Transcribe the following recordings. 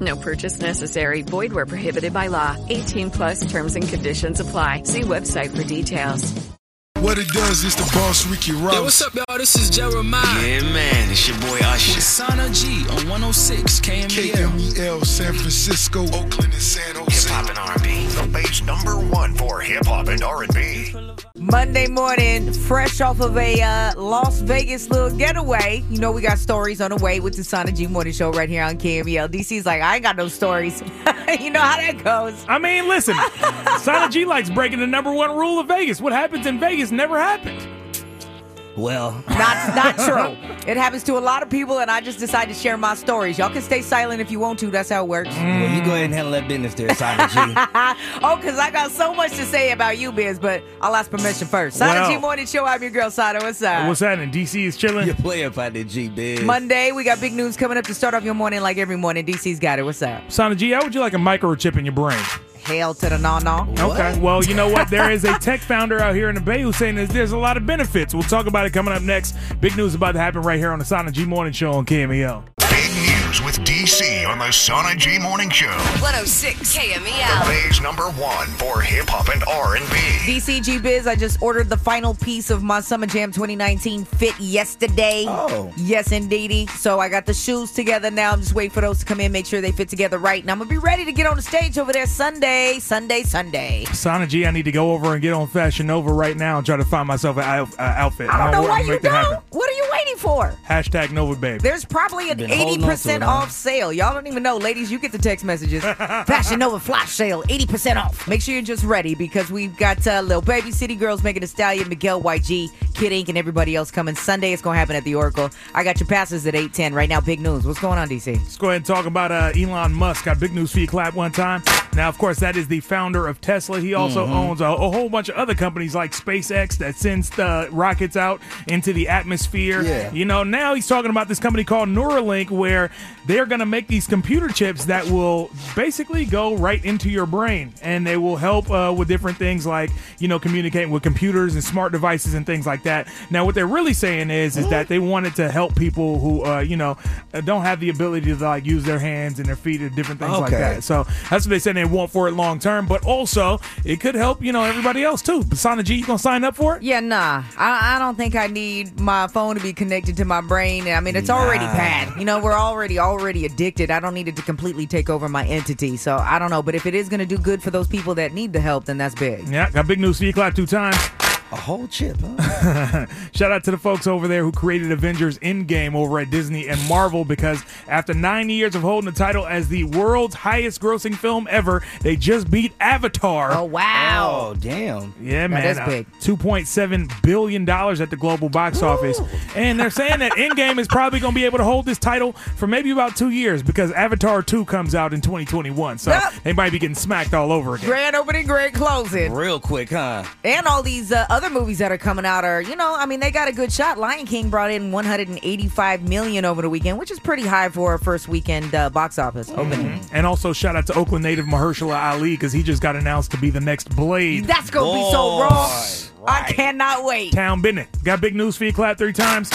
No purchase necessary. Void where prohibited by law. 18 plus terms and conditions apply. See website for details. What it does is the boss Ricky Ross. Hey, what's up, y'all? This is Jeremiah. Yeah, man, it's your boy Usher. With Sana G on 106 KMEL. KMEL, San Francisco, Oakland, and San Jose. Hip hop and R&B. The base number one for hip hop and R&B. Monday morning, fresh off of a uh, Las Vegas little getaway. You know, we got stories on the way with the Sana G Morning Show right here on KMEL. DC's like, I ain't got no stories. you know how that goes. I mean, listen, Sana G likes breaking the number one rule of Vegas. What happens in Vegas never happens. Well, Not, not true. It happens to a lot of people, and I just decided to share my stories. Y'all can stay silent if you want to. That's how it works. well, you go ahead and handle that business there, Sana G. oh, because I got so much to say about you, Biz, but I'll ask permission first. Sana G Well. Morning Show. I'm your girl, Sana. What's up? What's happening? DC is chilling. you play up out there, G Biz. Monday, we got big news coming up to start off your morning like every morning. DC's got it. What's up? Sana G, how would you like a microchip in your brain? Hail to the no no. Okay. Well, you know what? There is a tech founder out here in the Bay who's saying that there's a lot of benefits. We'll talk about it coming up next. Big news about to happen right here on the Sana G Morning Show on KMEL. Big news with DC on the Sana G Morning Show. 106 KMEL. The KMEL. base number one for hip hop and R&B. DCG Biz, I just ordered the final piece of my Summer Jam 2019 fit yesterday. Oh. Yes, indeedy. So I got the shoes together now. I'm just waiting for those to come in, make sure they fit together right. And I'm going to be ready to get on the stage over there Sunday, Sunday, Sunday. Sana G, I need to go over and get on Fashion Nova right now and try to find myself an uh, outfit. I don't know I'm why gonna you don't. happen. What are you waiting for? Hashtag Nova Babe. There's probably an Been holding on to 80% it, huh? Off sale. Y'all don't even know. Ladies, you get the text messages. Fashion Nova flash sale, 80% off. Make sure you're just ready because we've got uh, Lil Baby City Girls, Megan Thee Stallion, Miguel YG, Kid Ink, and everybody else coming. Sunday, it's going to happen at the Oracle. I got your passes at 810. Right now, big news. What's going on, DC? Let's go ahead and talk about uh, Elon Musk. Got big news for you. Clap one time. Now, of course, that is the founder of Tesla. He also Mm-hmm. owns a, a whole bunch of other companies like SpaceX that sends uh, rockets out into the atmosphere. Yeah. You know, now he's talking about this company called Neuralink where they're going to make these computer chips that will basically go right into your brain and they will help uh, with different things like, you know, communicating with computers and smart devices and things like that. Now, what they're really saying is, is that they wanted to help people who, uh, you know, don't have the ability to like use their hands and their feet and different things like that. So that's what they said they want for it long term, but also it could help, you know, everybody else too. Basana G, you gonna sign up for it? Yeah, nah. I, I don't think I need my phone to be connected to my brain. I mean, it's already Nah. bad. You know, we're already already addicted. I don't need it to completely take over my entity. So I don't know. But if it is to do good for those people that need the help, then that's big. Yeah, got big news for you. Clap two times. A whole chip, huh? Shout out to the folks over there who created Avengers Endgame over at Disney and Marvel because after nine years of holding the title as the world's highest grossing film ever, they just beat Avatar. Oh wow. Oh, damn. Yeah, man. is uh, big. $2.7 billion at the global box office. And they're saying that Endgame is probably going to be able to hold this title for maybe about two years because Avatar 2 comes out in 2021. So Yep. they might be getting smacked all over again. Grand opening, grand closing. Real quick, huh? And all these uh, other movies that are coming out are, you know, I mean, they got a good shot. Lion King brought in 185 million over the weekend, which is pretty high for a first weekend uh, box office opening. And also shout out to Oakland native Mahershala Ali because he just got announced to be the next Blade. That's gonna be so Boy, raw. I cannot wait. Town Bennett. Got big news for you. Clap three times.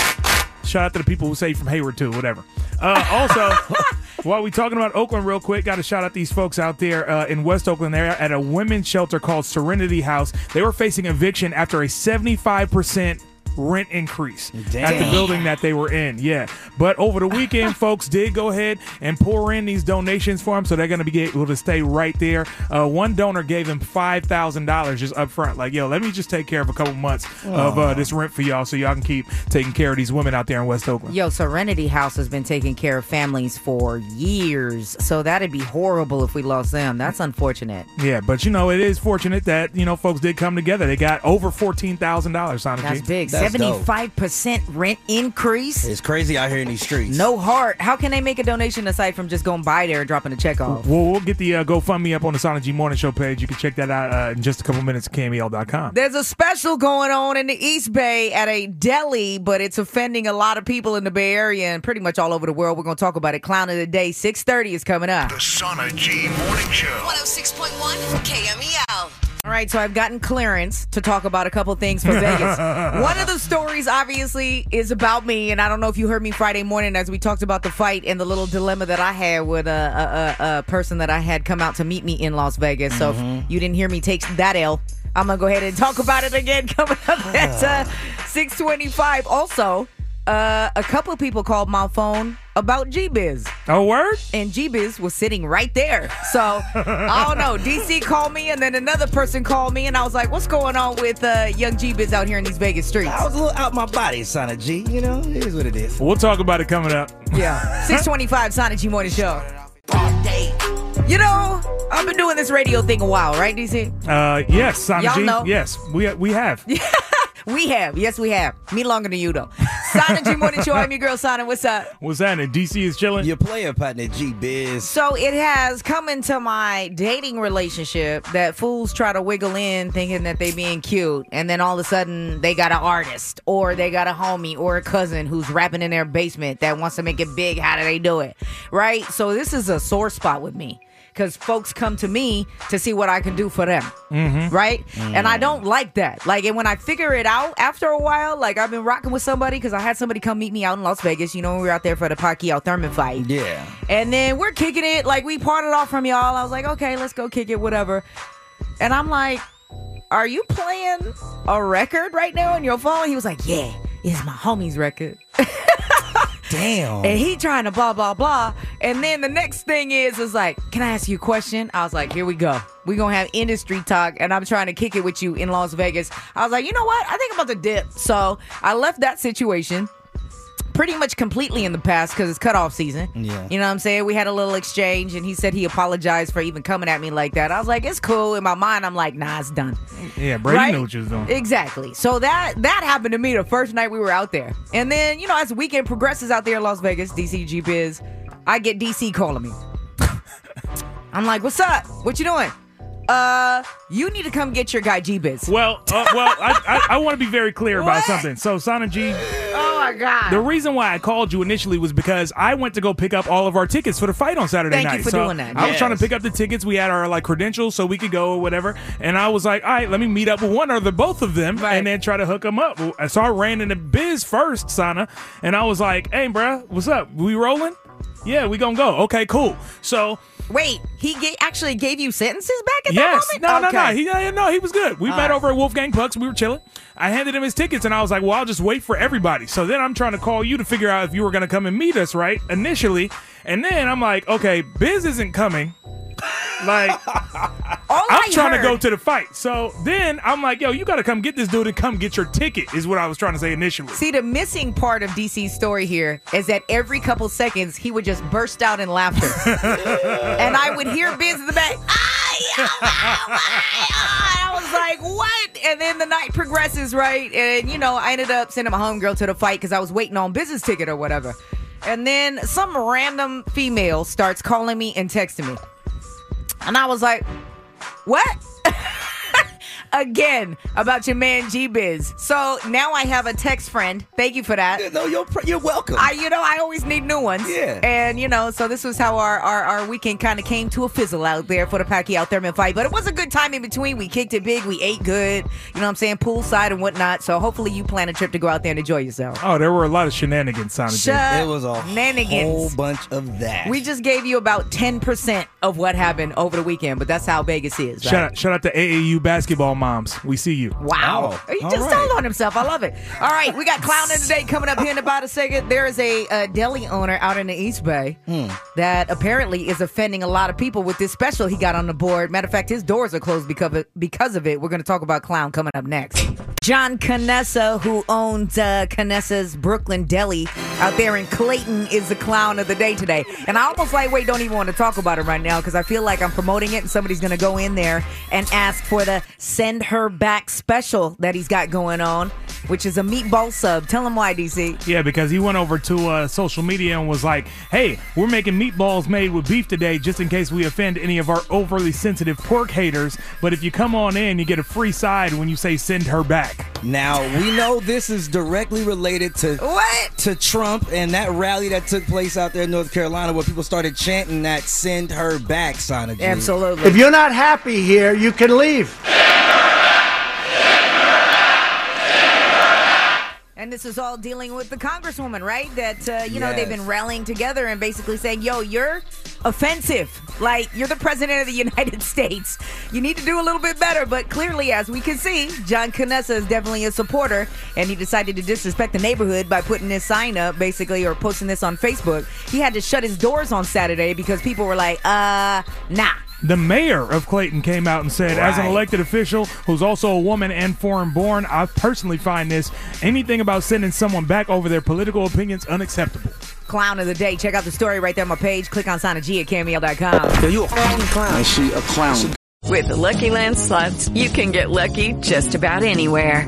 Shout out to the people who say from Hayward too, whatever. Uh, also, while we talking about Oakland real quick, got to shout out these folks out there uh, in West Oakland. They're at a women's shelter called Serenity House. They were facing eviction after a 75% rent increase at the building that they were in. Yeah. But over the weekend, folks did go ahead and pour in these donations for them, so they're going to be able to stay right there. Uh, one donor gave them $5,000 just up front. Like, yo, let me just take care of a couple months of uh, this rent for y'all so y'all can keep taking care of these women out there in West Oakland. Yo, Serenity House has been taking care of families for years, so that'd be horrible if we lost them. That's unfortunate. Yeah, but you know, it is fortunate that, you know, folks did come together. They got over $14,000, Sana That's G. big. That's That's dope. 75% rent increase? It's crazy out here in these streets. No heart. How can they make a donation aside from just going by there and dropping a check off? Well, we'll get the uh, GoFundMe up on the Sana G Morning Show page. You can check that out uh, in just a couple minutes at KMEL.com. There's a special going on in the East Bay at a deli, but it's offending a lot of people in the Bay Area and pretty much all over the world. We're going to talk about it. Clown of the Day, 6.30 is coming up. The Sana G Morning Show. 106.1 KMEL. Right, so I've gotten clearance to talk about a couple things for Vegas. One of the stories, obviously, is about me, and I don't know if you heard me Friday morning as we talked about the fight and the little dilemma that I had with a, a, a, a person that I had come out to meet me in Las Vegas. So if you didn't hear me take that L, I'm gonna go ahead and talk about it again coming up at uh, 6:25. Also, uh, a couple people called my phone about G-Biz Oh, word? and G-Biz was sitting right there. So I don't know. DC called me, and then another person called me, and I was like, "What's going on with uh, young G-Biz out here in these Vegas streets?" I was a little out my body, Sana G. You know, it is what it is. We'll talk about it coming up. Yeah, six twenty-five Sana G Morning Show. You know, I've been doing this radio thing a while, right, DC? Uh, yes, Sana Y'all G. know. Yes, we we have. We have, yes, we have. Me longer than you though. Sana G Morning Show. I'm your girl, Sana. What's up? What's happening? DC is chilling. Your player partner, G Biz. So it has come into my dating relationship that fools try to wiggle in thinking that they being cute, and then all of a sudden they got an artist or they got a homie or a cousin who's rapping in their basement that wants to make it big. How do they do it? Right? So this is a sore spot with me. Because folks come to me to see what I can do for them, mm-hmm. right? And I mm. don't like that. Like, and when I figure it out after a while, like I've been rocking with somebody because I had somebody come meet me out in Las Vegas. You know, when we were out there for the Pacquiao Thurman fight. Yeah. And then we're kicking it. Like we parted off from y'all. I was like, okay, let's go kick it, whatever. And I'm like, are you playing a record right now on your phone? He was like, yeah, it's my homie's record. Damn. And he trying to blah, blah, blah. And then the next thing is, is like, can I ask you a question? I was like, here we go. We're going to have industry talk. And I'm trying to kick it with you in Las Vegas. I was like, you know what? I think I'm about to dip. So I left that situation pretty much completely in the past because it's cutoff season. Yeah. You know what I'm saying? We had a little exchange and he said he apologized for even coming at me like that. I was like, it's cool. In my mind, I'm like, nah, it's done. Yeah, Brady Right? knew what doing. Exactly. So that that happened to me the first night we were out there. And then, you know, as the weekend progresses out there in Las Vegas, DCG Biz, I get DC calling me. I'm like, what's up? What you doing? Uh, you need to come get your guy G Biz. Well, uh, well, I, I, I want to be very clear about What? something. So, Sana G, Oh my god. the reason why I called you initially was because I went to go pick up all of our tickets for the fight on Saturday Thank you for so doing that. I was Yes. trying to pick up the tickets. We had our like credentials so we could go or whatever. And I was like, all right, let me meet up with one or the both of them Right. and then try to hook them up. So I ran into Biz first, Sana, and I was like, hey, bruh, what's up? We rolling? Yeah, we gonna go. Okay, cool. So Wait, he ga- actually gave you sentences back at Yes. that No, moment? no, no. He, no, he was good. We All met right. over at Wolfgang Puck's. We were chilling. I handed him his tickets, and I was like, well, I'll just wait for everybody. So then I'm trying to call you to figure out if you were going to come and meet us, right? Initially. And then I'm like, okay, Biz isn't coming. Like, I'm trying to go to the fight. So then I'm like, yo, you got to come get this dude and come get your ticket, is what I was trying to say initially. See, the missing part of DC's story here is that every couple seconds he would just burst out in laughter. and I would hear Biz in the back, "Ah, yeah, wow, wow." I was like, what? And then the night progresses, right? And, you know, I ended up sending my homegirl to the fight because I was waiting on business ticket or whatever. And then some random female starts calling me and texting me. And I was like, what? Again, about your man G Biz. So now I have a text friend. Thank you for that. no, you're you're welcome. I, you know, I always need new ones. Yeah. And, you know, so this was how our, our, our weekend kind of came to a fizzle out there for the Pacquiao Thurman fight. But it was a good time in between. We kicked it big. We ate good. You know what I'm saying? Poolside and whatnot. So hopefully you plan a trip to go out there and enjoy yourself. Oh, there were a lot of shenanigans, Sana G. Shut it was all shenanigans. a whole bunch of that. We just gave you about 10% of what happened over the weekend, but that's how Vegas is. Right? Shout out, shout out to AAU basketball moms. We see you. Wow. Oh, he just right. told on himself. I love it. All right, we got Clown of the Day coming up here in about a second. There is a, uh deli owner out in the East Bay Hmm. that apparently is offending a lot of people with this special he got on the board. Matter of fact, his doors are closed because of it. Because of it. We're going to talk about Clown coming up next. John Canessa, who owns uh, Canessa's Brooklyn Deli out there in Clayton, is the Clown of the Day today. And I almost like, wait, don't even want to talk about it right now because I feel like I'm promoting it and somebody's going to go in there and ask for the send her back special that he's got going on. Which is a meatball sub. Tell him why, DC. Yeah, because he went over to uh, social media and was like, "Hey, we're making meatballs made with beef today, just in case we offend any of our overly sensitive pork haters. But if you come on in, you get a free side when you say send her back." Now we know this is directly related to What? to Trump and that rally that took place out there in North Carolina, where people started chanting that "Send her back" sign of Absolutely. If you're not happy here, you can leave. And this is all dealing with the congresswoman, right? That, uh, you know, they've been rallying together and basically saying, yo, you're offensive. Like, you're the president of the United States. You need to do a little bit better. But clearly, as we can see, John Canessa is definitely a supporter. And he decided to disrespect the neighborhood by putting this sign up, basically, or posting this on Facebook. He had to shut his doors on Saturday because people were like, uh, nah. The mayor of Clayton came out and said, as an elected official who's also a woman and foreign born, I personally find this anything about sending someone back over their political opinions unacceptable. Clown of the day. Check out the story right there on my page. Click on Sana G at KMEL.com. you a fucking clown. I see a clown. With the Lucky Land slots, you can get lucky just about anywhere.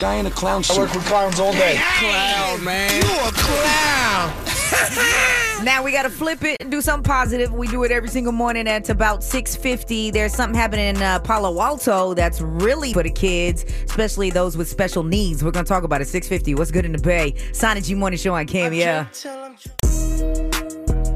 Guy in a clown I work with clowns all day. Clown, man. You a clown. Now we gotta flip it and do something positive. We do it every single morning at about 6:50. There's something happening in uh, Palo Alto that's really for the kids, especially those with special needs. We're gonna talk about it 6:50. What's good in the Bay? Sana G Morning Show on Cam, yeah.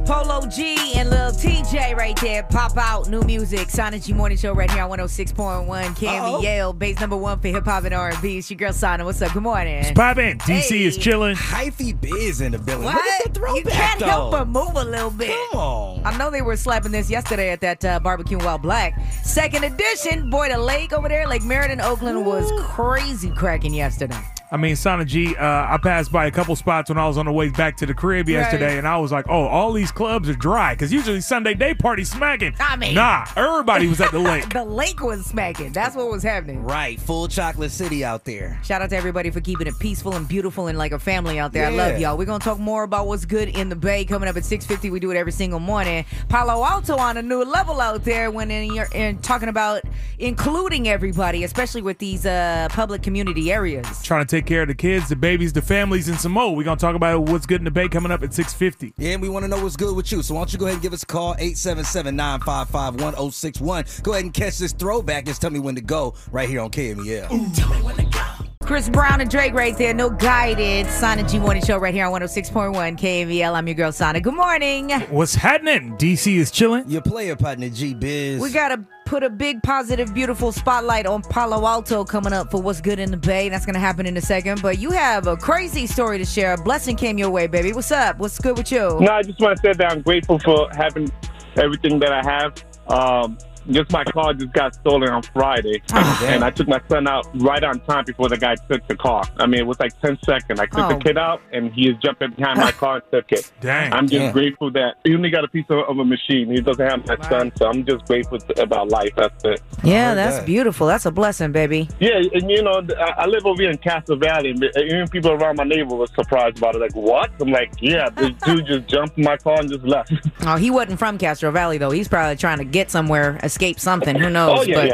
Polo G and Lil Tjay right there. Pop out new music. Sana G Morning Show right here on 106.1 Cam Uh-oh. Yale, base number one for hip hop and R&B. It's your girl Sana. What's up? Good morning. Poppin', DC Hey. is chilling. Hyphy Biz in the building. Look at What? the throwback, You can't though. help but move a little bit. Come on. I know they were slapping this yesterday at that uh, barbecue while black. Second edition, boy, the lake over there, Lake Merritt, Oakland, was crazy cracking yesterday. I mean, Sana G, uh, I passed by a couple spots when I was on the way back to the crib yesterday, and I was like, oh, all these clubs are dry. Because usually Sunday day party smacking. I mean- nah, everybody was at the lake. The lake was smacking. That's what was happening. Right, full chocolate city out there. Shout out to everybody for keeping it peaceful and beautiful and like a family out there. I love y'all. We're gonna talk more about what's good in the Bay coming up at 6:50. We do it every single morning. Palo Alto on a new level out there when in you're in talking about including everybody, especially with these uh, public community areas. Trying to take care of the kids, the babies, the families, and some more. We're going to talk about what's good in the Bay coming up at 650. Yeah, and we want to know what's good with you. So why don't you go ahead and give us a call, 877-955-1061. Go ahead and catch this throwback. Just tell me when to go right here on KMEL. Chris Brown and Drake right there. No Guidance. Sana G Morning Show right here on 106.1 KMEL. I'm your girl, Sana. Good morning. What's happening? DC is chilling. Your player partner, G-Biz. We got to put a big, positive, beautiful spotlight on Palo Alto coming up for what's good in the Bay. That's going to happen in a second. But you have a crazy story to share. A blessing came your way, baby. What's up? What's good with you? No, I just want to say that I'm grateful for having everything that I have. Um, just my car just got stolen on Friday, ah, and I took my son out right on time before the guy took the car. I mean, it was like 10 seconds. I took Oh. the kid out, and he is jumping behind my car and took it. Dang. I'm just Damn. grateful that he only got a piece of, of a machine. He doesn't have my son, so I'm just grateful about life. That's it. Yeah, heard that's that. beautiful. That's a blessing, baby. Yeah, and you know, I I live over here in Castro Valley, and uh, even people around my neighbor was surprised about it. Like, what? I'm like, yeah, this dude just jumped in my car and just left. Oh, he wasn't from Castro Valley, though. He's probably trying to get somewhere, escape something. Who oh, knows? Oh yeah, but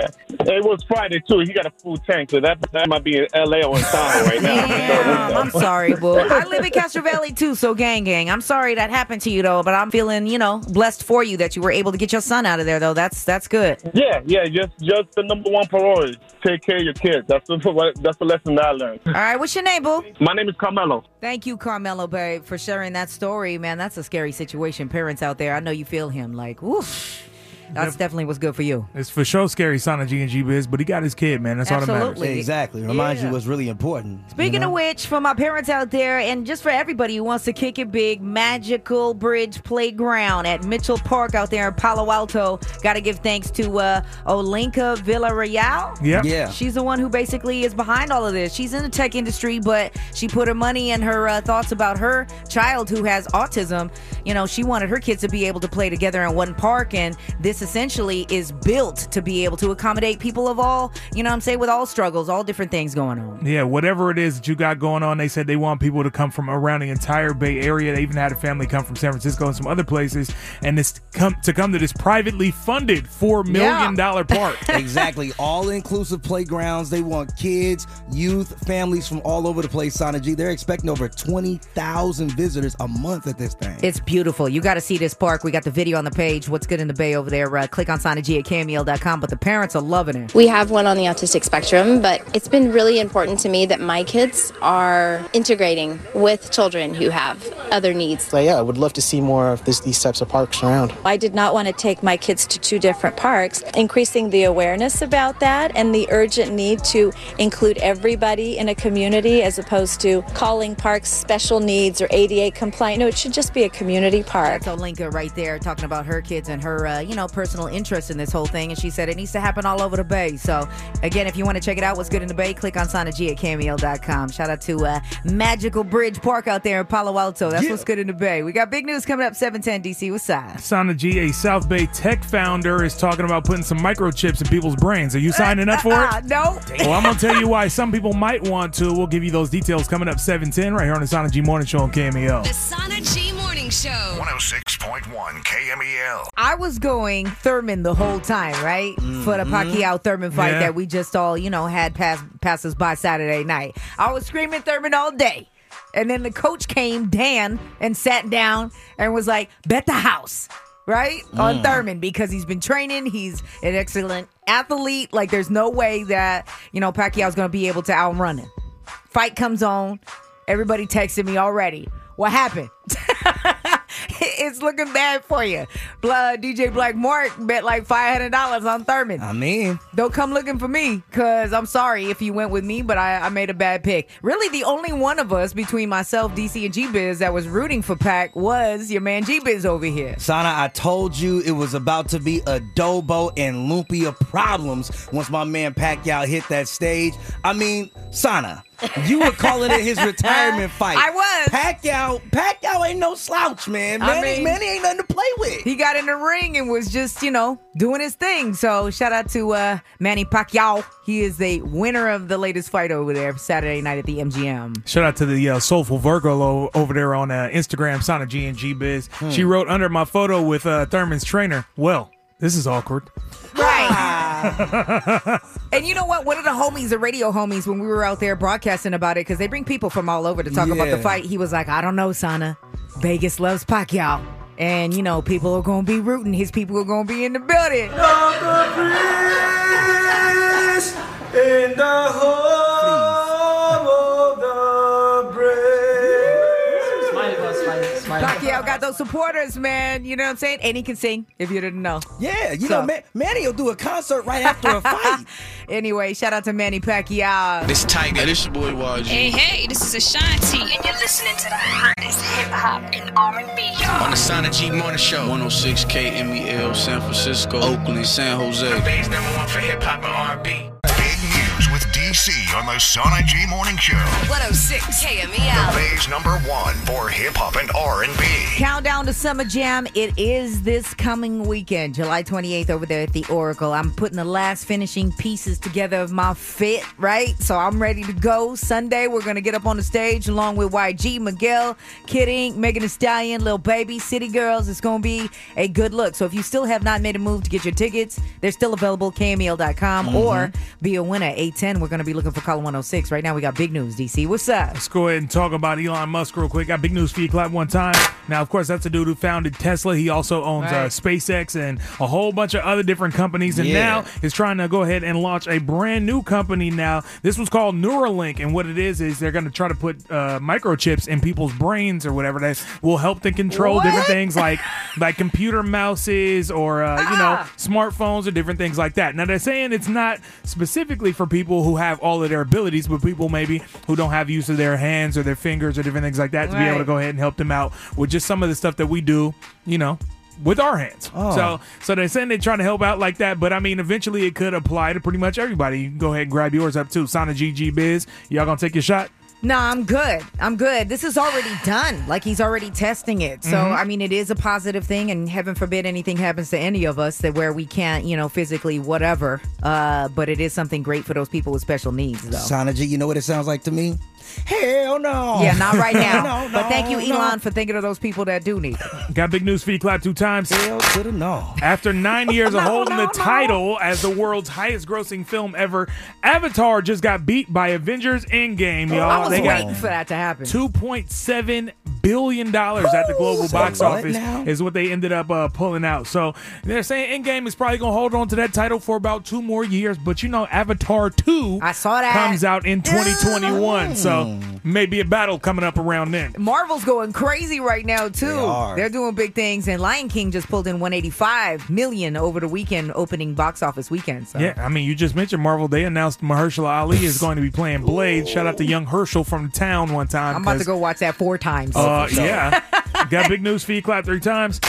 yeah. It was Friday too. He got a full tank, so that that might be in L.A. or in town right now. Damn, I'm sorry, boo. I live in Castro Valley too, so gang, gang. I'm sorry that happened to you though, but I'm feeling, you know, blessed for you that you were able to get your son out of there though. That's that's good. Yeah, yeah. Just just the number one priority: take care of your kids. That's the that's the lesson that I learned. All right, what's your name, boo? My name is Carmelo. Thank you, Carmelo, babe, for sharing that story, man. That's a scary situation. Parents out there, I know you feel him. Like, woof. That's definitely what's good for you. It's for sure scary Sana G and G Biz, but he got his kid, man. That's all that Absolutely. matters. Exactly. Reminds Yeah. you what's really important. Speaking you know? of which, for my parents out there, and just for everybody who wants to kick it big, Magical Bridge Playground at Mitchell Park out there in Palo Alto. Got to give thanks to uh, Olenka Villarreal. Yep. Yeah. She's the one who basically is behind all of this. She's in the tech industry, but she put her money and her uh, thoughts about her child who has autism. You know, she wanted her kids to be able to play together in one park, and this essentially is built to be able to accommodate people of all, you know what I'm saying, with all struggles, all different things going on. Yeah, whatever it is that you got going on, they said they want people to come from around the entire Bay Area. They even had a family come from San Francisco and some other places, and this come to come to this privately funded four million dollar park. exactly. All inclusive playgrounds. They want kids, youth, families from all over the place. Sana G. They're expecting over 20,000 visitors a month at this thing. It's beautiful. You got to see this park. We got the video on the page. What's good in the Bay over there? Uh, click on Sana G at KMEL.com. But the parents are loving it. We have one on the autistic spectrum, but it's been really important to me that my kids are integrating with children who have other needs. So yeah, I would love to see more of this, these types of parks around. I did not want to take my kids to two different parks, increasing the awareness about that and the urgent need to include everybody in a community as opposed to calling parks special needs or ADA compliant. No, it should just be a community park. That's Olenka right there talking about her kids and her, uh, you know, personal interest in this whole thing. And she said it needs to happen all over the Bay. So, again, if you want to check it out, what's good in the Bay, click on Sana G at KMEL.com. Shout out to uh, Magical Bridge Park out there in Palo Alto. That's what's good in the Bay. We got big news coming up 710 DC. What's side? Sana G, a South Bay tech founder, is talking about putting some microchips in people's brains. Are you signing up for it? no. Well, I'm gonna tell you why some people might want to. We'll give you those details coming up 710 right here on the Sana G Morning Show on KMEL. The Sana G Morning Show. 106.1 KMEL. I was going Thurman the whole time, right? For the Pacquiao Thurman fight Yeah. that we just all, you know, had pass pass us by Saturday night. I was screaming Thurman all day. And then the coach came, Dan, and sat down and was like, bet the house, right? On Mm. Thurman because he's been training. He's an excellent athlete. Like, there's no way that, you know, Pacquiao's going to be able to outrun him. Fight comes on. Everybody texted me already. What happened? it's looking bad for you. Blood DJ Black Mark bet like five hundred dollars on Thurman. I mean, Don't come looking for me, cause I'm sorry if you went with me, but I, I made a bad pick. Really, the only one of us between myself, DC, and G Biz that was rooting for Pac was your man G Biz over here. Sana, I told you it was about to be adobo and lumpia problems once my man Pacquiao hit that stage. I mean, Sana, you were calling it his retirement fight. I was. Pacquiao, Pacquiao ain't no slouch, man. I Manny, mean- Manny ain't nothing to play with. He got in the ring and was just, you know, doing his thing. So shout out to uh, Manny Pacquiao. He is the winner of the latest fight over there Saturday night at the MGM. Shout out to the uh, Soulful Virgo over there on uh, Instagram, Sana G and G Biz. Hmm. She wrote under my photo with uh, Thurman's trainer. Well, this is awkward. Right. and you know what? One of the homies, the radio homies, when we were out there broadcasting about it, because they bring people from all over to talk about the fight, he was like, I don't know, Sana. Vegas loves Pacquiao. And, you know, people are going to be rooting. His people are going to be in the building. In the home got those supporters, man. You know what I'm saying? And he can sing, if you didn't know. Yeah, you So- know, Man- Manny will do a concert right after a fight. anyway, shout out to Manny Pacquiao. This tight. Hey, this your boy YG. Hey, hey, this is Ashanti, and you're listening to the hottest hip hop and R&B. On the Sana G Morning Show. 106 KMEL, E San Francisco, Oakland, San Jose. Bay's number one for hip hop and R&B. Big DC on the Sana G Morning Show. 106 KMEL. The KMEL. Bay's number one for hip hop and R&B. Countdown to Summer Jam. It is this coming weekend, July 28th, over there at the Oracle. I'm putting the last finishing pieces together of my fit, right? So I'm ready to go. Sunday, we're going to get up on the stage along with YG, Miguel, Kid Ink, Megan Thee Stallion, Lil Baby, City Girls. It's going to be a good look. So if you still have not made a move to get your tickets, they're still available, kmel.com, mm-hmm. or be a winner, 810. We're going going to be looking for Column 106. Right now, we got big news, DC. What's up? Let's go ahead and talk about Elon Musk real quick. Got big news for you. Clap one time. Now, of course, that's the dude who founded Tesla. He also owns uh, SpaceX and a whole bunch of other different companies. And Yeah. now is trying to go ahead and launch a brand new company now. This was called Neuralink. And what it is, is they're going to try to put uh, microchips in people's brains or whatever that will help them control different things like, like computer mouses or, uh, you know, smartphones or different things like that. Now, they're saying it's not specifically for people who have all of their abilities, but people maybe who don't have use of their hands or their fingers or different things like that to be able to go ahead and help them out with just some of the stuff that we do, you know, with our hands. Oh. So so they're saying they're trying to help out like that, but I mean eventually it could apply to pretty much everybody. You can go ahead and grab yours up too. Sana GG Biz. Y'all gonna take your shot? No, I'm good. I'm good. This is already done. Like he's already testing it. So Mhm. I mean, it is a positive thing, and heaven forbid anything happens to any of us that where we can't, you know, physically whatever. Uh, but it is something great for those people with special needs, though. Sana G, you know what it sounds like to me? Hell no. Yeah, not right now. No, but thank you, no, Elon, for thinking of those people that do need it. Got big news for you. Clap two times. Hell to the no. After nine years of holding no, the no. title as the world's highest grossing film ever, Avatar just got beat by Avengers Endgame, oh, y'all. I was they waiting got for that to happen. $2.7 billion dollars at the global Say box office now? is what they ended up uh, pulling out. So they're saying Endgame is probably going to hold on to that title for about two more years. But you know, Avatar 2 I saw that. comes out in 2021. So Mm. maybe a battle coming up around then. Marvel's going crazy right now too. They are. They're doing big things, and Lion King just pulled in 185 million over the weekend opening box office weekend. So. Yeah, I mean, you just mentioned Marvel. They announced Mahershala Ali is going to be playing Blade. Shout out to young Herschel from town one time. I'm about to go watch that four times. Uh, Uh, yeah. Got big news for you. Clap three times.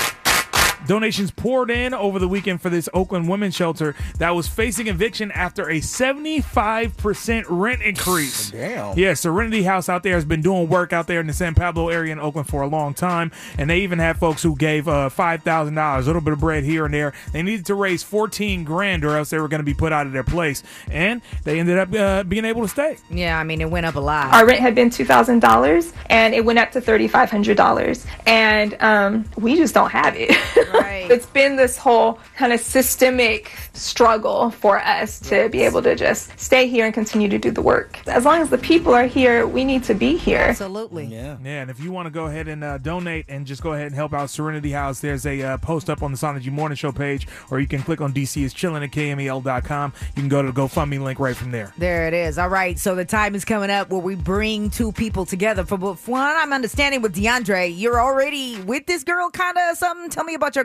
Donations poured in over the weekend for this Oakland women's shelter that was facing eviction after a 75% rent increase. Damn. Yeah, Serenity House out there has been doing work out there in the San Pablo area in Oakland for a long time. And they even had folks who gave uh, $5,000, a little bit of bread here and there. They needed to raise 14 grand or else they were going to be put out of their place. And they ended up uh, being able to stay. Yeah, I mean, it went up a lot. Our rent had been two thousand dollars, and it went up to thirty five hundred dollars, and um, we just don't have it. Right. it's been this whole kind of systemic struggle for us to be able to just stay here and continue to do the work. As long as the people are here, we need to be here. Absolutely. Yeah. Yeah, and if you want to go ahead and uh, donate and just go ahead and help out Serenity House, there's a uh, post up on the Sana G Morning Show page, or you can click on DC is chilling at KMEL.com. You can go to the GoFundMe link right from there. There it is. All right. So the time is coming up where we bring two people together. For from what I'm understanding with DeAndre, you're already with this girl, kind of something. Tell me about your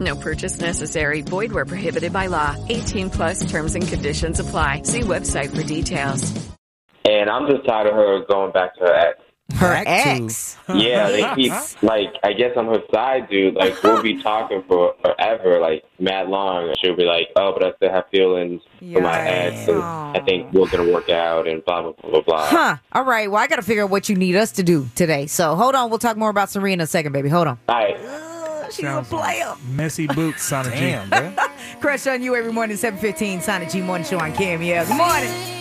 No purchase necessary. Void where prohibited by law. 18 plus terms and conditions apply. See website for details. And I'm just tired of her going back to her ex. Her Back to- ex. Yeah, they keep like I guess I'm her side dude. Like we'll be talking for forever, like mad long. She'll be like, "Oh, but I still have feelings for my ex, and I think we're gonna work out," and blah blah blah blah blah. Huh. All right. Well, I got to figure out what you need us to do today. So hold on. We'll talk more about Serena in a second, baby. Hold on. All right. She's a Sounds player. Messy boots, Sana G. Damn, bro. Crush on you every morning, 715. Sana G Morning Show on KMEL. Good morning.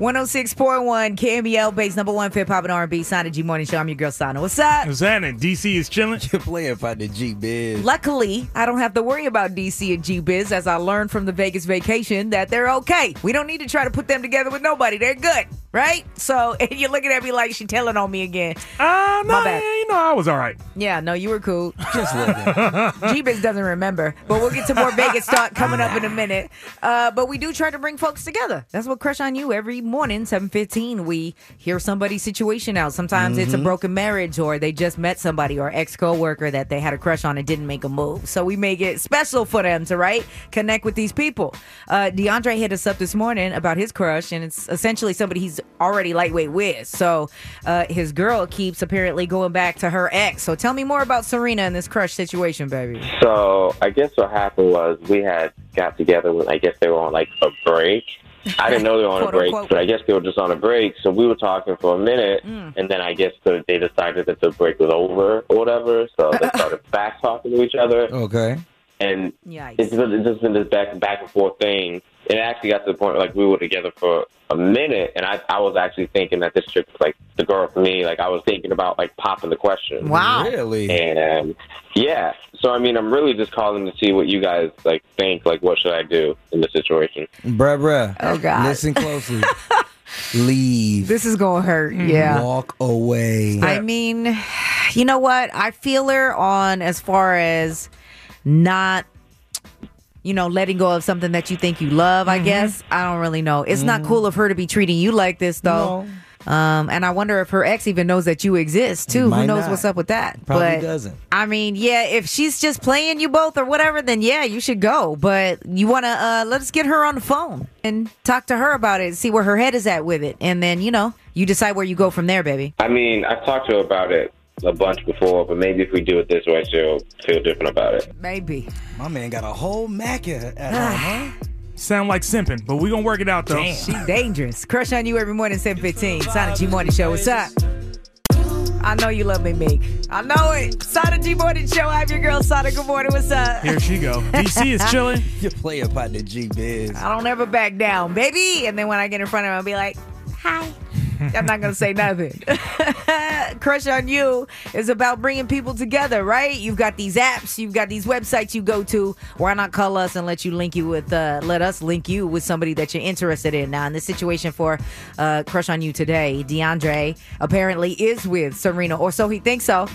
106.1 KMEL base number one hip hop and R&B Sana G Morning Show. I'm your girl Sana. What's up? What's happening? DC is chilling. You're playing for the G Biz. Luckily, I don't have to worry about DC and G Biz as I learned from the Vegas vacation that they're okay. We don't need to try to put them together with nobody. They're good, right? So, and you're looking at me like she telling on me again. Uh, no, My bad. you know, I was all right. Yeah, no, you were cool. Just looking. G Biz doesn't remember, but we'll get to more Vegas talk coming up in a minute. Uh, but we do try to bring folks together. That's what Crush on You every morning, 715. We hear somebody's situation out. Sometimes it's a broken marriage or they just met somebody or ex coworker that they had a crush on and didn't make a move. So we make it special for them to, right? Connect with these people. Uh, DeAndre hit us up this morning about his crush, and it's essentially somebody he's already lightweight with. So uh, his girl keeps apparently going back to her ex. So tell me more about Serena and this crush situation, baby. So I guess what happened was we had got together when I guess they were on like a break, I didn't know they were on a break, unquote. but I guess they were just on a break. So we were talking for a minute, Mm. and then I guess the, they decided that the break was over or whatever. So they started back talking to each other, Okay. and Yikes. it's, just- it's just been this back back and forth thing. And it actually got to the point like we were together for a minute, and I I was actually thinking that this chick was like the girl for me. Like I was thinking about like popping the question. Wow. Really? And yeah, so I mean, I'm really just calling to see what you guys like think. Like, what should I do in this situation? Bruh, bruh. Oh, God. Listen closely. Leave. This is gonna hurt. Mm-hmm. Yeah. Walk away. I mean, you know what? I feel her on as far as not, you know, letting go of something that you think you love. I guess I don't really know. It's not cool of her to be treating you like this, though. Um, and I wonder if her ex even knows that you exist too. Who knows not. what's up with that? Probably but doesn't. I mean, yeah, if she's just playing you both or whatever, then yeah, you should go. But you want to uh, let's get her on the phone and talk to her about it, see where her head is at with it, and then you know you decide where you go from there, baby. I mean, I've talked to her about it a bunch before, but maybe if we do it this way, she'll feel different about it. Maybe. My man got a whole Mac at, at home, ah. huh? Sound like simping, but we gonna work it out though. She dangerous. Crush on you every morning, 715. Sana G Morning Show. What's up? I know you love me, Meek. I know it. Sana G Morning Show. I'm your girl, Sana. Good morning. What's up? Here she go. DC is chilling. Your player the G Biz. I don't ever back down, baby. And then when I get in front of him, I'll be like, hi. I'm not going to say nothing. Crush on You is about bringing people together, right? You've got these apps, you've got these websites you go to. Why not call us and let you link you with, uh, let us link you with somebody that you're interested in? Now, in this situation for uh, Crush on You today, DeAndre apparently is with Serena, or so he thinks so.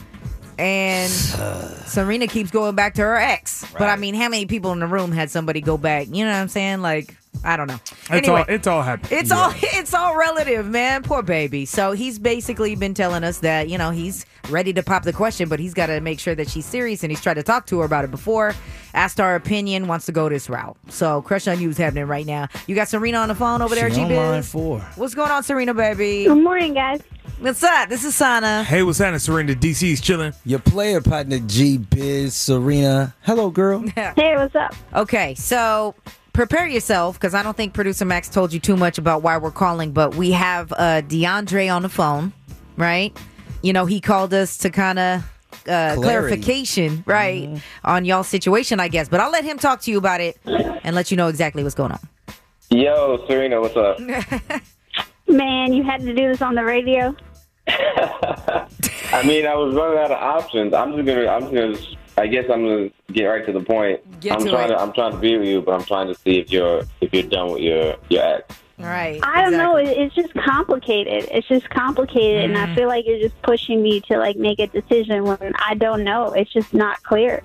And Serena keeps going back to her ex. But I mean, how many people in the room had somebody go back? You know what I'm saying? Like, I don't know. It's anyway, all it's all happening. it's all it's all relative, man. Poor baby. So he's basically been telling us that you know he's ready to pop the question, but he's got to make sure that she's serious, and he's tried to talk to her about it before. Asked our opinion, wants to go this route. So crush on you is happening right now. You got Serena on the phone over there, She G Biz. four. What's going on, Serena, baby? Good morning, guys. What's up? This is Sana. Hey, what's happening, Serena? DC's chilling. Your player partner G Biz Serena. Hello, girl. Hey, what's up? Okay, so prepare yourself because I don't think producer Max told you too much about why we're calling, but we have uh, DeAndre on the phone, right? You know, he called us to kind of uh, clarification, right, on y'all's situation, I guess. But I'll let him talk to you about it and let you know exactly what's going on. Yo, Serena, what's up? Man, you had to do this on the radio. I mean, I was running out of options. I'm just gonna, I'm just gonna, I guess I'm gonna get right to the point. Get I'm to trying it. to, I'm trying to be with you, but I'm trying to see if you're, if you're done with your, your ex. All right. I don't know. It's just complicated. It's just complicated, and I mm-hmm. feel like you're just pushing me to like make a decision when I don't know. It's just not clear.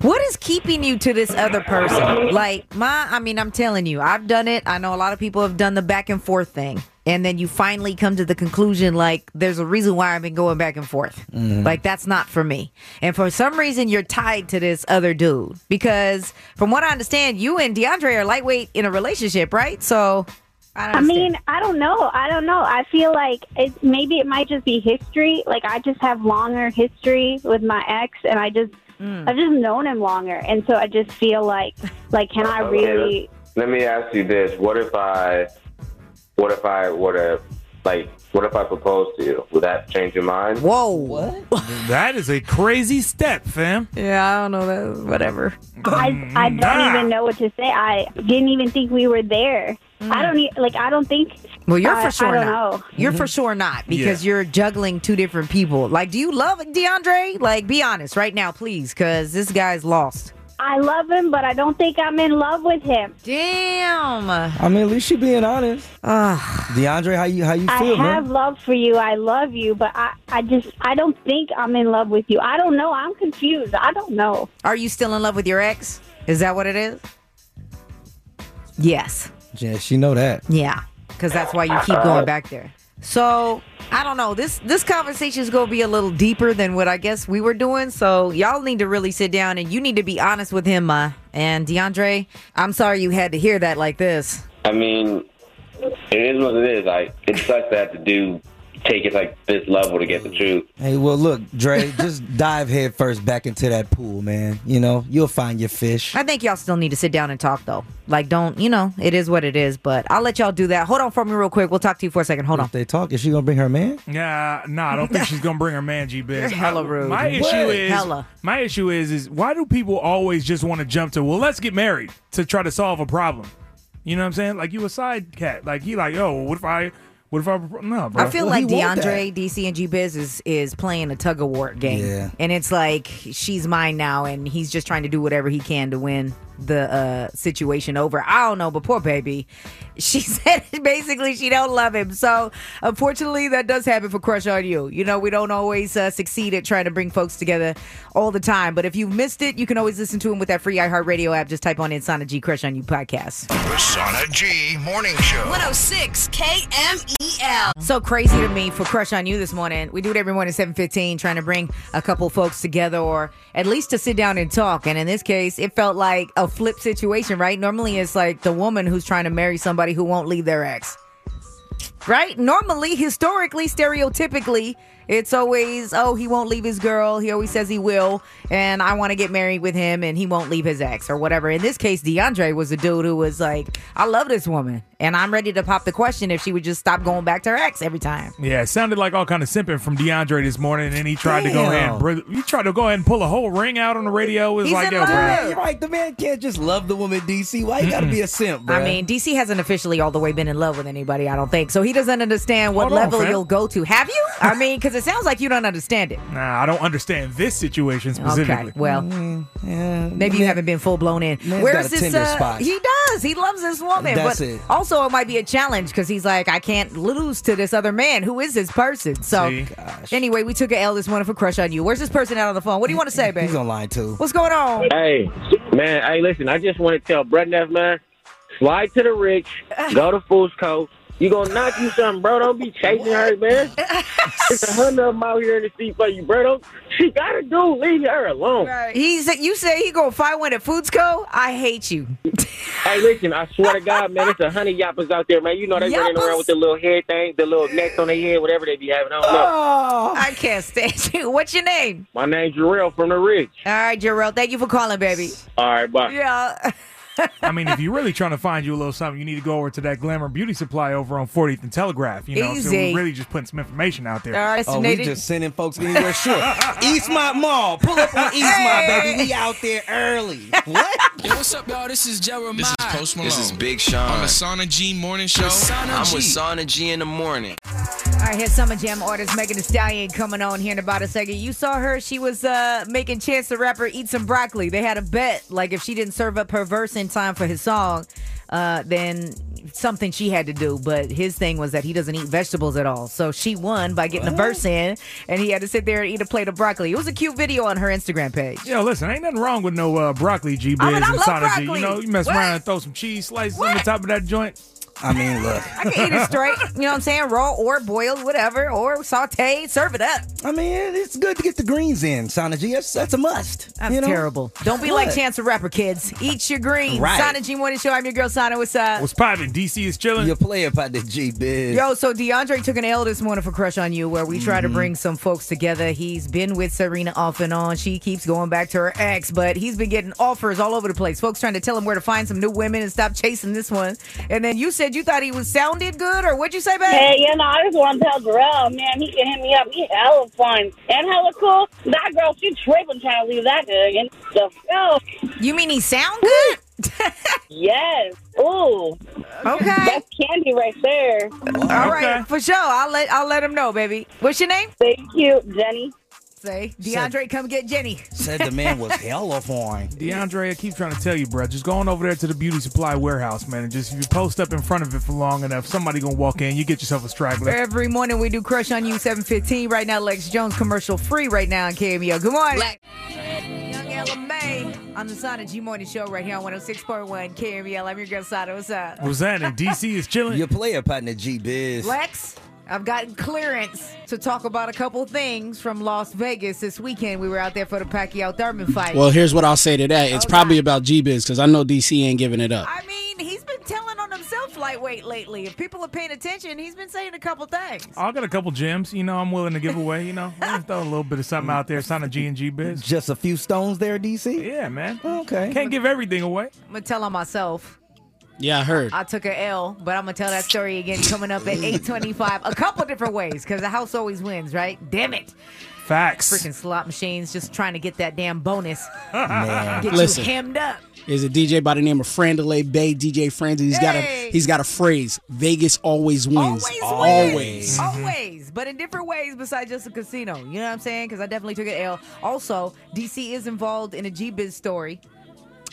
What is keeping you to this other person? Like my, I mean, I'm telling you, I've done it. I know a lot of people have done the back and forth thing, and then you finally come to the conclusion like there's a reason why I've been going back and forth. Mm-hmm. Like that's not for me. And for some reason, you're tied to this other dude because, from what I understand, you and DeAndre are lightweight in a relationship, right? So. I, don't I mean. I don't know. I don't know. I feel like it, maybe it might just be history. Like I just have longer history with my ex, and I just hmm. I've just known him longer, and so I just feel like like can I really? Let me ask you this: What if I, what if I would have, like, what if I proposed to you? Would that change your mind? Whoa! What? That is a crazy step, fam. Yeah, I don't know that. Whatever. I I don't even know what to say. I didn't even think we were there. I mm. don't e- like. I don't think. Well, you're I- for sure I don't not. know. You're for sure not because you're juggling two different people. Like, do you love DeAndre? Like, be honest right now, please, because this guy's lost. I love him, but I don't think I'm in love with him. Damn. I mean, at least you being honest. Ah. DeAndre, how you how you feel? I have man? love for you. I love you, but I, I just, I don't think I'm in love with you. I don't know. I'm confused. I don't know. Are you still in love with your ex? Is that what it is? Yes. Yeah, she know that. Yeah, because that's why you keep going back there. So I don't know. This this conversation is gonna be a little deeper than what I guess we were doing. So y'all need to really sit down and you need to be honest with him, Ma. And DeAndre, I'm sorry you had to hear that like this. I mean, it is what it is. I it sucks to have to do take it like this level to get the truth. Hey, well, look, Dre, just dive head first back into that pool, man. You know, you'll find your fish. I think y'all still need to sit down and talk though. Like, don't you know? It is what it is. But I'll let y'all do that. Hold on for me real quick. We'll talk to you for a second. Hold on. If they talk, is she gonna bring her man? Yeah, no, I don't think she's gonna bring her man G Biz. You're hella rude. My issue is Hella. my issue is is why do people always just want to jump to well let's get married to try to solve a problem? You know what I'm saying? Like you a side cat. Like he like oh what if I what if I no bro? I feel like DeAndre, DC, and G Biz is is playing a tug of war game, Yeah. and it's like she's mine now, and he's just trying to do whatever he can to win the uh, situation over. I don't know, but poor baby, she said basically she don't love him. So unfortunately, that does happen for Crush on You. You know, we don't always uh, succeed at trying to bring folks together all the time. But if you've missed it, you can always listen to him with that free iHeartRadio app. Just type on Insana G Crush on You podcast. The Sana G Morning Show. 106 KMEL. So crazy to me for Crush on You this morning. We do it every morning, 715, trying to bring a couple folks together or at least to sit down and talk. And in this case, it felt like a flip situation, right? Normally it's like the woman who's trying to marry somebody who won't leave their ex. Right? Normally, historically, stereotypically, it's always, oh, he won't leave his girl. He always says he will. And I want to get married with him and he won't leave his ex or whatever. In this case, DeAndre was a dude who was like, I love this woman. And I'm ready to pop the question if she would just stop going back to her ex every time. Yeah, it sounded like all kind of simping from DeAndre this morning, and then he tried to go ahead and br- he tried to go ahead and pull a whole ring out on the radio. It was He's like, in yo, love. bro. Yeah, you're right. The man can't just love the woman, DC. Why you gotta be a simp, bro? I mean, DC hasn't officially all the way been in love with anybody, I don't think. So he doesn't understand what Hold on, level fam. you'll go to. Have you? I mean, because it sounds like you don't understand it. Nah, I don't understand this situation specifically. Okay, well, maybe you haven't been full blown in. man's Where's got a this? tender Uh, spot. he does. He loves this woman. That's but it. also, it might be a challenge because he's like, I can't lose to this other man. Who is this person? So, See? anyway, we took an L this morning for crush on you. Where's this person out on the phone? What do you want to say, baby? He's online too. What's going on? Hey, man, hey, listen, I just want to tell Brett Neff, man, slide to the rich, go to Foods Co. You gonna knock you something, bro. Don't be chasing her, man. There's a hundred of them out here in the street for you, bro. Don't, she got a dude. Leave her alone. He's you say he gonna fight one at Foods Co. I hate you. Hey, listen, I swear to God, man, it's a hundred yappers out there, man. You know they running around with the little hair thing, the little necks on their head, whatever they be having. I don't know. Oh, I can't stand you. What's your name? My name's Jarrell from the Ridge. All right, Jarrell. Thank you for calling, baby. All right, bye. Yeah. I mean, if you're really trying to find you a little something, you need to go over to that Glamour Beauty Supply over on 40th and Telegraph. You know, so Easy. we're really just putting some information out there. All right, Oh, we just sending folks anywhere. Sure. Eastmont Mall. Pull up on Eastmont, baby. We out there early. What? Yo, what's up, y'all? This is Jeremiah. This is Post Malone. This is Big Sean. On On the the Sana G Morning Show. I'm with Sana G in the morning. All right, here's Summer Jam artist Megan Thee Stallion coming on here in about a second. You saw her; she was uh, making Chance the Rapper eat some broccoli. They had a bet, like if she didn't serve up her verse in time for his song, uh, then something she had to do. But his thing was that he doesn't eat vegetables at all, so she won by getting the verse in, and he had to sit there and eat a plate of broccoli. It was a cute video on her Instagram page. Yo, listen, ain't nothing wrong with no uh, broccoli G Biz I mean, I and love G. broccoli. You know, you mess What? around and throw some cheese slices on the top of that joint. I mean, look. I can eat it straight, you know what I'm saying, raw or boiled, whatever, or sauteed. Serve it up. I mean, it's good to get the greens in, Sana G. That's, that's a must. That's you know? terrible. Don't be like Chance the Rapper, kids. Eat your greens. Right. Sana G Morning Show. I'm your girl, Sana. What's up? What's poppin'? DC is chilling. You're playing about the G Biz. Yo, so DeAndre took an L this morning for Crush on You, where we try to Mhm. bring some folks together. He's been with Serena off and on. She keeps going back to her ex, but he's been getting offers all over the place. Folks trying to tell him where to find some new women and stop chasing this one. And then you said you thought he was sounded good, or what'd you say, babe? Hey, you know, I just want to tell Jarrell, man, he can hit me up. He hella fun and hella cool. That girl, she tripping trying to leave that nigga. The hell? You mean he sound good? yes. Ooh. Okay. That's candy right there. All right, for sure. I'll let I'll let him know, baby. What's your name? Thank you, Jenny. Say, DeAndre, come get Jenny. Said the man was hella fine. DeAndre, I keep trying to tell you, bro. Just go on over there to the beauty supply warehouse, man, and just if you post up in front of it for long enough, somebody gonna walk in. You get yourself a straggler. Every morning we do Crush on You 715. Right now, Lex Jones commercial free right now on KMEL. Good morning. Young Ella May on the Sana G Morning Show right here on 106.1 KMEL. I'm your girl Sana. What's up? What's that? And DC is chilling. Your player partner G Biz. Lex, I've gotten clearance to talk about a couple things from Las Vegas this weekend. We were out there for the Pacquiao Thurman fight. Well, here's what I'll say to that. It's probably about G Biz because I know DC ain't giving it up. I mean, he's been telling on himself lightweight lately. If people are paying attention, he's been saying a couple things. I got a couple gems, you know, I'm willing to give away, you know. Just throw a little bit of something out there. sign on a G and G biz. Just a few stones there, DC? Yeah, man. Okay. Can't give everything away. I'm gonna tell on myself. Yeah, I heard. I took a L, but I'm gonna tell that story again coming up at 8:25. A couple different ways, because the house always wins, right? Damn it! Facts. Freaking slot machines, just trying to get that damn bonus. Man. Get Listen. you hemmed up. There's a DJ by the name of Frandalay Bay, DJ Franz. He's got a he's got a phrase. Vegas always wins. Always, Always. wins. Mm-hmm. always, but in different ways besides just a casino. You know what I'm saying? Because I definitely took an L. Also, DC is involved in a G Biz story.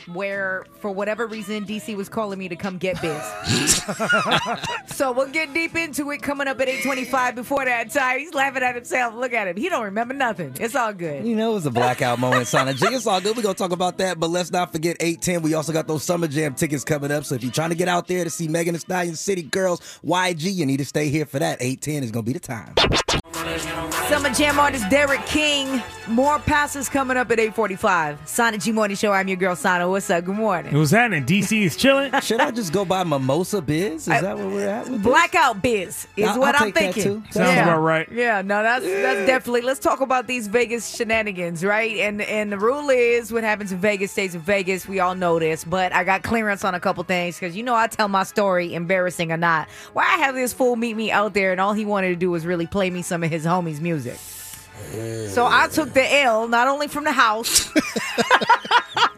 Where, for whatever reason, DC was calling me to come get biz. so we'll get deep into it coming up at 825. Before that, Ty, he's laughing at himself. Look at him. He don't remember nothing. It's all good. You know, it was a blackout moment, Sana G. It's all good. We're going to talk about that. But let's not forget 810. We also got those Summer Jam tickets coming up. So if you're trying to get out there to see Megan Thee Stallion, City Girls, YG, you need to stay here for that. 810 is going to be the time. Summer Jam artist Derek King. More passes coming up at 845. Sana G Morning Show. I'm your girl, Sana. What's up? Good morning. It was happening. DC is chilling. Should I just go buy Mimosa Biz? Is that where we're at? With? Blackout biz is I'll- what I'll am take that thinking. too. Sounds about right. Yeah, no, that's that's definitely. Let's talk about these Vegas shenanigans, right? And and the rule is, what happens in Vegas stays in Vegas. We all know this, but I got clearance on a couple things because you know I tell my story, embarrassing or not. Why I have this fool meet me out there, and all he wanted to do was really play me some of his homies' music. So I took the L, not only from the house,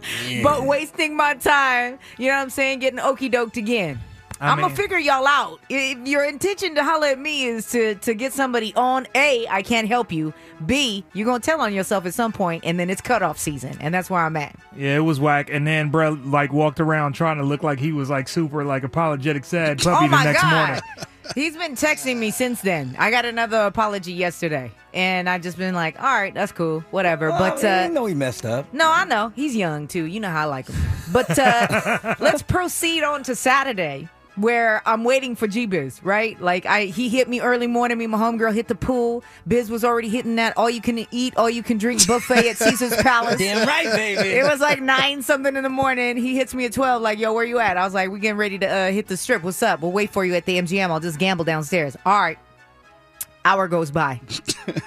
but wasting my time. You know what I'm saying? Getting okey doked again. I I'm gonna figure y'all out. If your intention to holler at me is to to get somebody on, A, I can't help you. B, you're gonna tell on yourself at some point, and then it's cutoff season, and that's where I'm at. Yeah, it was whack. And then, bro, like walked around trying to look like he was like super like apologetic, sad oh puppy oh the next god. morning. He's been texting me since then. I got another apology yesterday, and I just been like, all right, that's cool, whatever. but I uh, know he messed up. No, I know. He's young too. You know how I like him. But uh, let's proceed on to Saturday. Where I'm waiting for G Biz, right? Like I he hit me early morning, me and my homegirl hit the pool. Biz was already hitting that all you can eat, all you can drink buffet at Caesar's Palace. Damn right, baby. It was like nine something in the morning. He hits me at twelve, like, yo, where you at? I was like, we getting ready to uh, hit the strip. What's up? We'll wait for you at the MGM. I'll just gamble downstairs. All right. Hour goes by.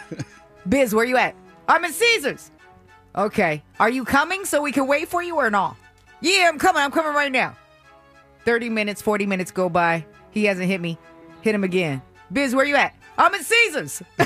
Biz, where you at? I'm at Caesar's. Okay. Are you coming so we can wait for you or not? Yeah, I'm coming. I'm coming right now. 30 minutes, 40 minutes go by. He hasn't hit me. Hit him again. Biz, where you at? I'm at Caesar's.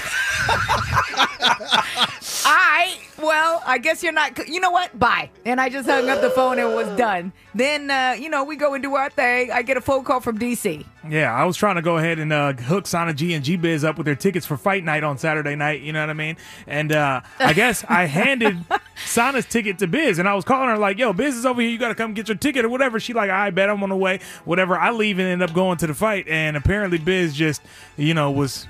I well, I guess you're not. You know what? Bye. And I just hung up the phone and was done. Then, uh, you know, we go and do our thing. I get a phone call from DC. Yeah, I was trying to go ahead and uh, hook Sana G and G Biz up with their tickets for fight night on Saturday night. You know what I mean? And uh, I guess I handed Sana's ticket to Biz, and I was calling her like, "Yo, Biz is over here. You got to come get your ticket or whatever." She like, "I bet I'm on the way." Whatever. I leave and end up going to the fight, and apparently Biz just, you know, was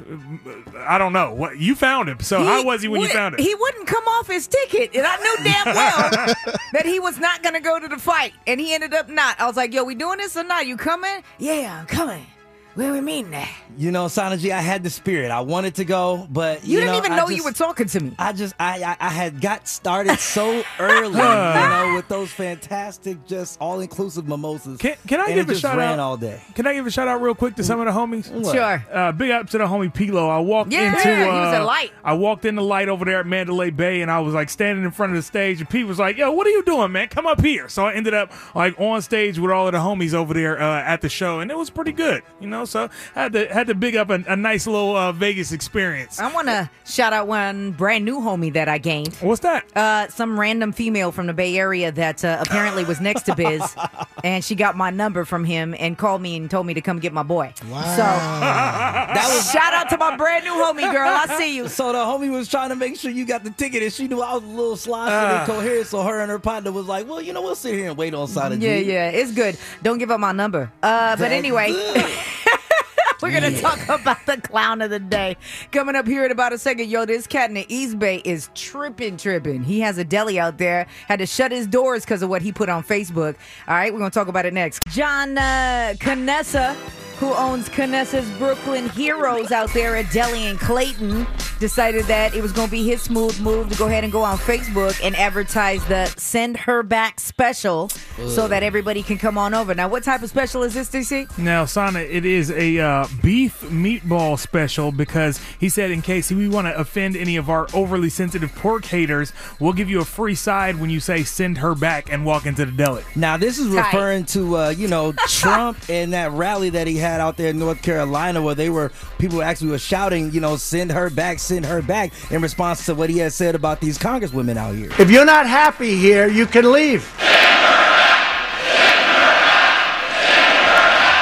I don't know what you found him. So how was he when you found him? He wouldn't come off his ticket, and I knew damn well that he was not going to go to the fight, and he ended up not. I was like, "Yo, we doing this or not? You coming? Yeah, I'm coming. Where we meeting at?" You know, Sana I had the spirit. I wanted to go, but You, you, didn't know, even I know you were talking to me. I just I, I I had got started so early, you know, with those fantastic, just all inclusive mimosas. Can, can I and give it a just shout ran out? all day? Can I give a shout out real quick to some of the homies? What? Sure. Uh, big up to the homie Pilo. I walked Yeah, into. he was uh, a light. I walked in the light over there at Mandalay Bay, and I was like standing in front of the stage, and Pete was like, "Yo, what are you doing, man? Come up here." So I ended up like on stage with all of the homies over there uh, at the show, and it was pretty good, you know. So I had to had to big up a, a nice little uh, Vegas experience. I want to shout out one brand new homie that I gained. What's that? Uh, some random female from the Bay Area that uh, apparently was next to Biz, and she got my number from him and called me and told me to come get my boy. Wow. So that was shout out to my brand new homie girl. I see you. So the homie was trying to make sure you got the ticket, and she knew I was a little sloppy Ah. and incoherent. So her and her partner was like, "Well, you know, we'll sit here and wait on Sana G." Yeah, yeah, it's good. Don't give up my number. Uh, but anyway. We're gonna Yeah. talk about the clown of the day coming up here in about a second. Yo, this cat in the East Bay is tripping, tripping. He has a deli out there, had to shut his doors because of what he put on Facebook. All right, we're gonna talk about it next. John uh, Canessa, who owns Canessa's Brooklyn Heroes out there at Deli in Clayton, decided that it was going to be his smooth move to go ahead and go on Facebook and advertise the Send Her Back special so that everybody can come on over. Now, what type of special is this, DC? Now, Sana, it is a uh, beef meatball special because he said in case we want to offend any of our overly sensitive pork haters, we'll give you a free side when you say send her back and walk into the deli. Now, this is Tight. referring to, uh, you know, Trump and that rally that he had out there in North Carolina where they were, people actually were shouting, you know, send her back, send her back in response to what he has said about these congresswomen out here. If you're not happy here, you can leave.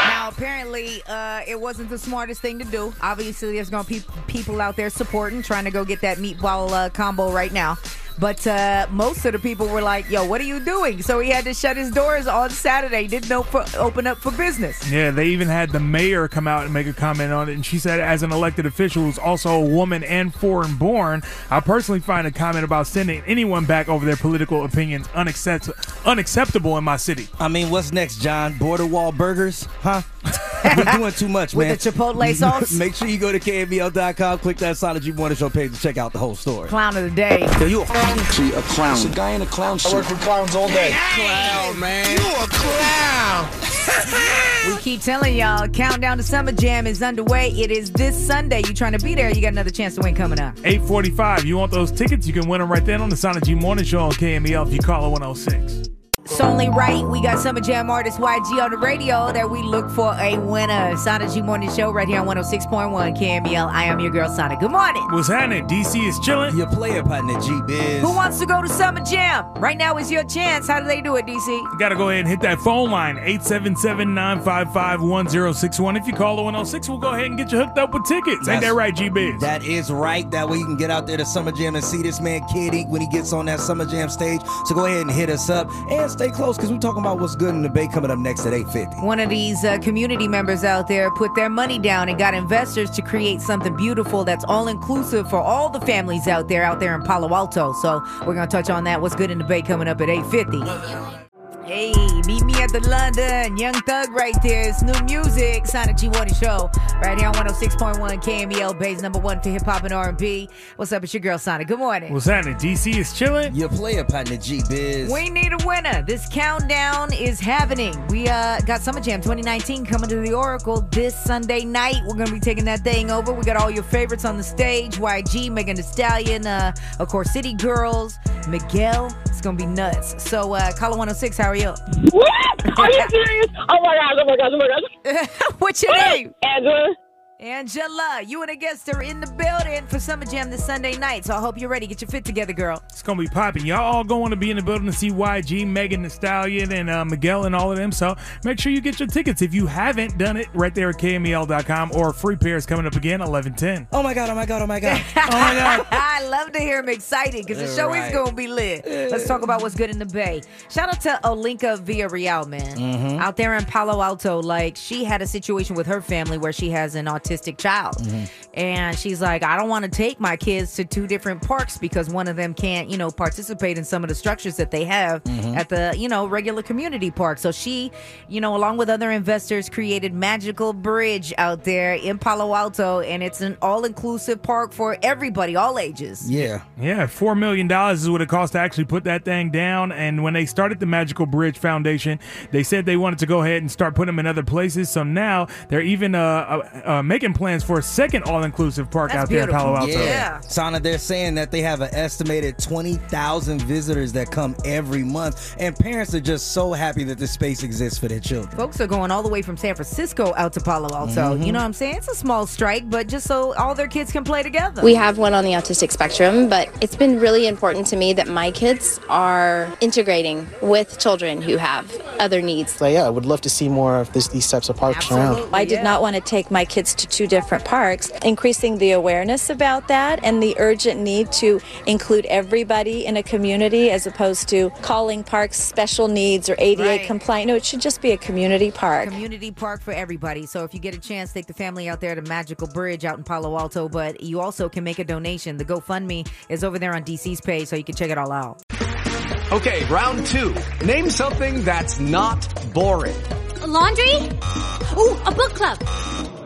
Now, apparently, uh, it wasn't the smartest thing to do. Obviously, there's going to be people out there supporting, trying to go get that meatball uh, combo right now. But uh, most of the people were like, yo, what are you doing? So he had to shut his doors on Saturday. He didn't op- open up for business. Yeah, they even had the mayor come out and make a comment on it. And she said, as an elected official who's also a woman and foreign born, I personally find a comment about sending anyone back over their political opinions unaccept- unacceptable in my city. I mean, what's next, John? Border wall burgers? Huh? We're doing too much, With man. the Chipotle sauce? Make sure you go to KMEL.com, click that Solid G Morning Show page to check out the whole story. Clown of the day. Yo, you a See, a clown. It's a guy in a clown suit. I work with clowns all day. Clown, man. You a clown. We keep telling y'all, Countdown to Summer Jam is underway. It is this Sunday. You trying to be there? You got another chance to win coming up. 845. You want those tickets? You can win them right then on the Sana G Morning Show on KMEL if you call it 106. It's only right. We got Summer Jam artist YG on the radio that we look for a winner. Sana G Morning Show right here on 106.1 KMEL. I am your girl, Sana. Good morning. What's happening? DC is chilling. Your player partner, G Biz. Who wants to go to Summer Jam? Right now is your chance. How do they do it, DC? You got to go ahead and hit that phone line, 877-955-1061. If you call the 106, we'll go ahead and get you hooked up with tickets. Ain't that right, G-Biz? That is right. That way you can get out there to Summer Jam and see this man Kid Ink when he gets on that Summer Jam stage. So go ahead and hit us up and stay close because we're talking about what's good in the Bay coming up next at 850. One of these uh, community members out there put their money down and got investors to create something beautiful that's all inclusive for all the families out there, out there in Palo Alto. So we're going to touch on that. What's good in the Bay coming up at 850. Hey, meet me at the London. Young Thug right there. It's new music. Sana G1 Show. Right here on 106.1 KMEL Bay's number one for hip hop and R&B. What's up? It's your girl Sana. Good morning. What's happening? DC is chilling. Your player partner, G Biz. We need a winner. This countdown is happening. We uh, got Summer Jam 2019 coming to the Oracle this Sunday night. We're gonna be taking that thing over. We got all your favorites on the stage: YG, Megan Thee Stallion, uh, of course, City Girls, Miguel. It's gonna be nuts. So, uh, Color 106, how are you? What? Are you serious? Oh my gosh, oh my gosh, oh my gosh. What's your name? Angela. Angela, you and a guest are in the building for Summer Jam this Sunday night. So I hope you're ready. Get your fit together, girl. It's gonna be popping. Y'all all going to be in the building to see YG, Megan Thee Stallion, and uh, Miguel, and all of them. So make sure you get your tickets if you haven't done it. Right there at KMEL.com or free pairs coming up again, eleven ten. Oh my god! Oh my god! Oh my god! Oh my god! I love to hear him excited because the show Right. is going to be lit. Let's talk about what's good in the Bay. Shout out to Olenka Villarreal, man. Mhm. Out there in Palo Alto, like she had a situation with her family where she has an autistic child. And she's like, I don't want to take my kids to two different parks because one of them can't, you know, participate in some of the structures that they have Mhm. at the, you know, regular community park. So she, you know, along with other investors, created Magical Bridge out there in Palo Alto. And it's an all inclusive park for everybody, all ages. Yeah. Yeah, four million dollars is what it cost to actually put that thing down. And when they started the Magical Bridge Foundation, they said they wanted to go ahead and start putting them in other places. So now they're even uh, uh, uh, making plans for a second all-inclusive park out there in Palo Alto. Yeah. Sana, they're saying that they have an estimated 20,000 visitors that come every month. And parents are just so happy that this space exists for their children. Folks are going all the way from San Francisco out to Palo Alto. Mhm. You know what I'm saying? It's a small strike, but just so all their kids can play together. We have one on the autistic spectrum, but it's been really important to me that my kids are integrating with children who have other needs. So yeah, I would love to see more of this, these types of parks around. I did not want to take my kids to two different parks, increasing the awareness about that and the urgent need to include everybody in a community as opposed to calling parks special needs or ADA Right. compliant. No, it should just be a community park. Community park for everybody. So if you get a chance, take the family out there to Magical Bridge out in Palo Alto. But you also can make a donation. The GoFundMe is over there on DC's page, so you can check it all out. Okay, round two. Name something that's not boring. laundry? Ooh, a book club.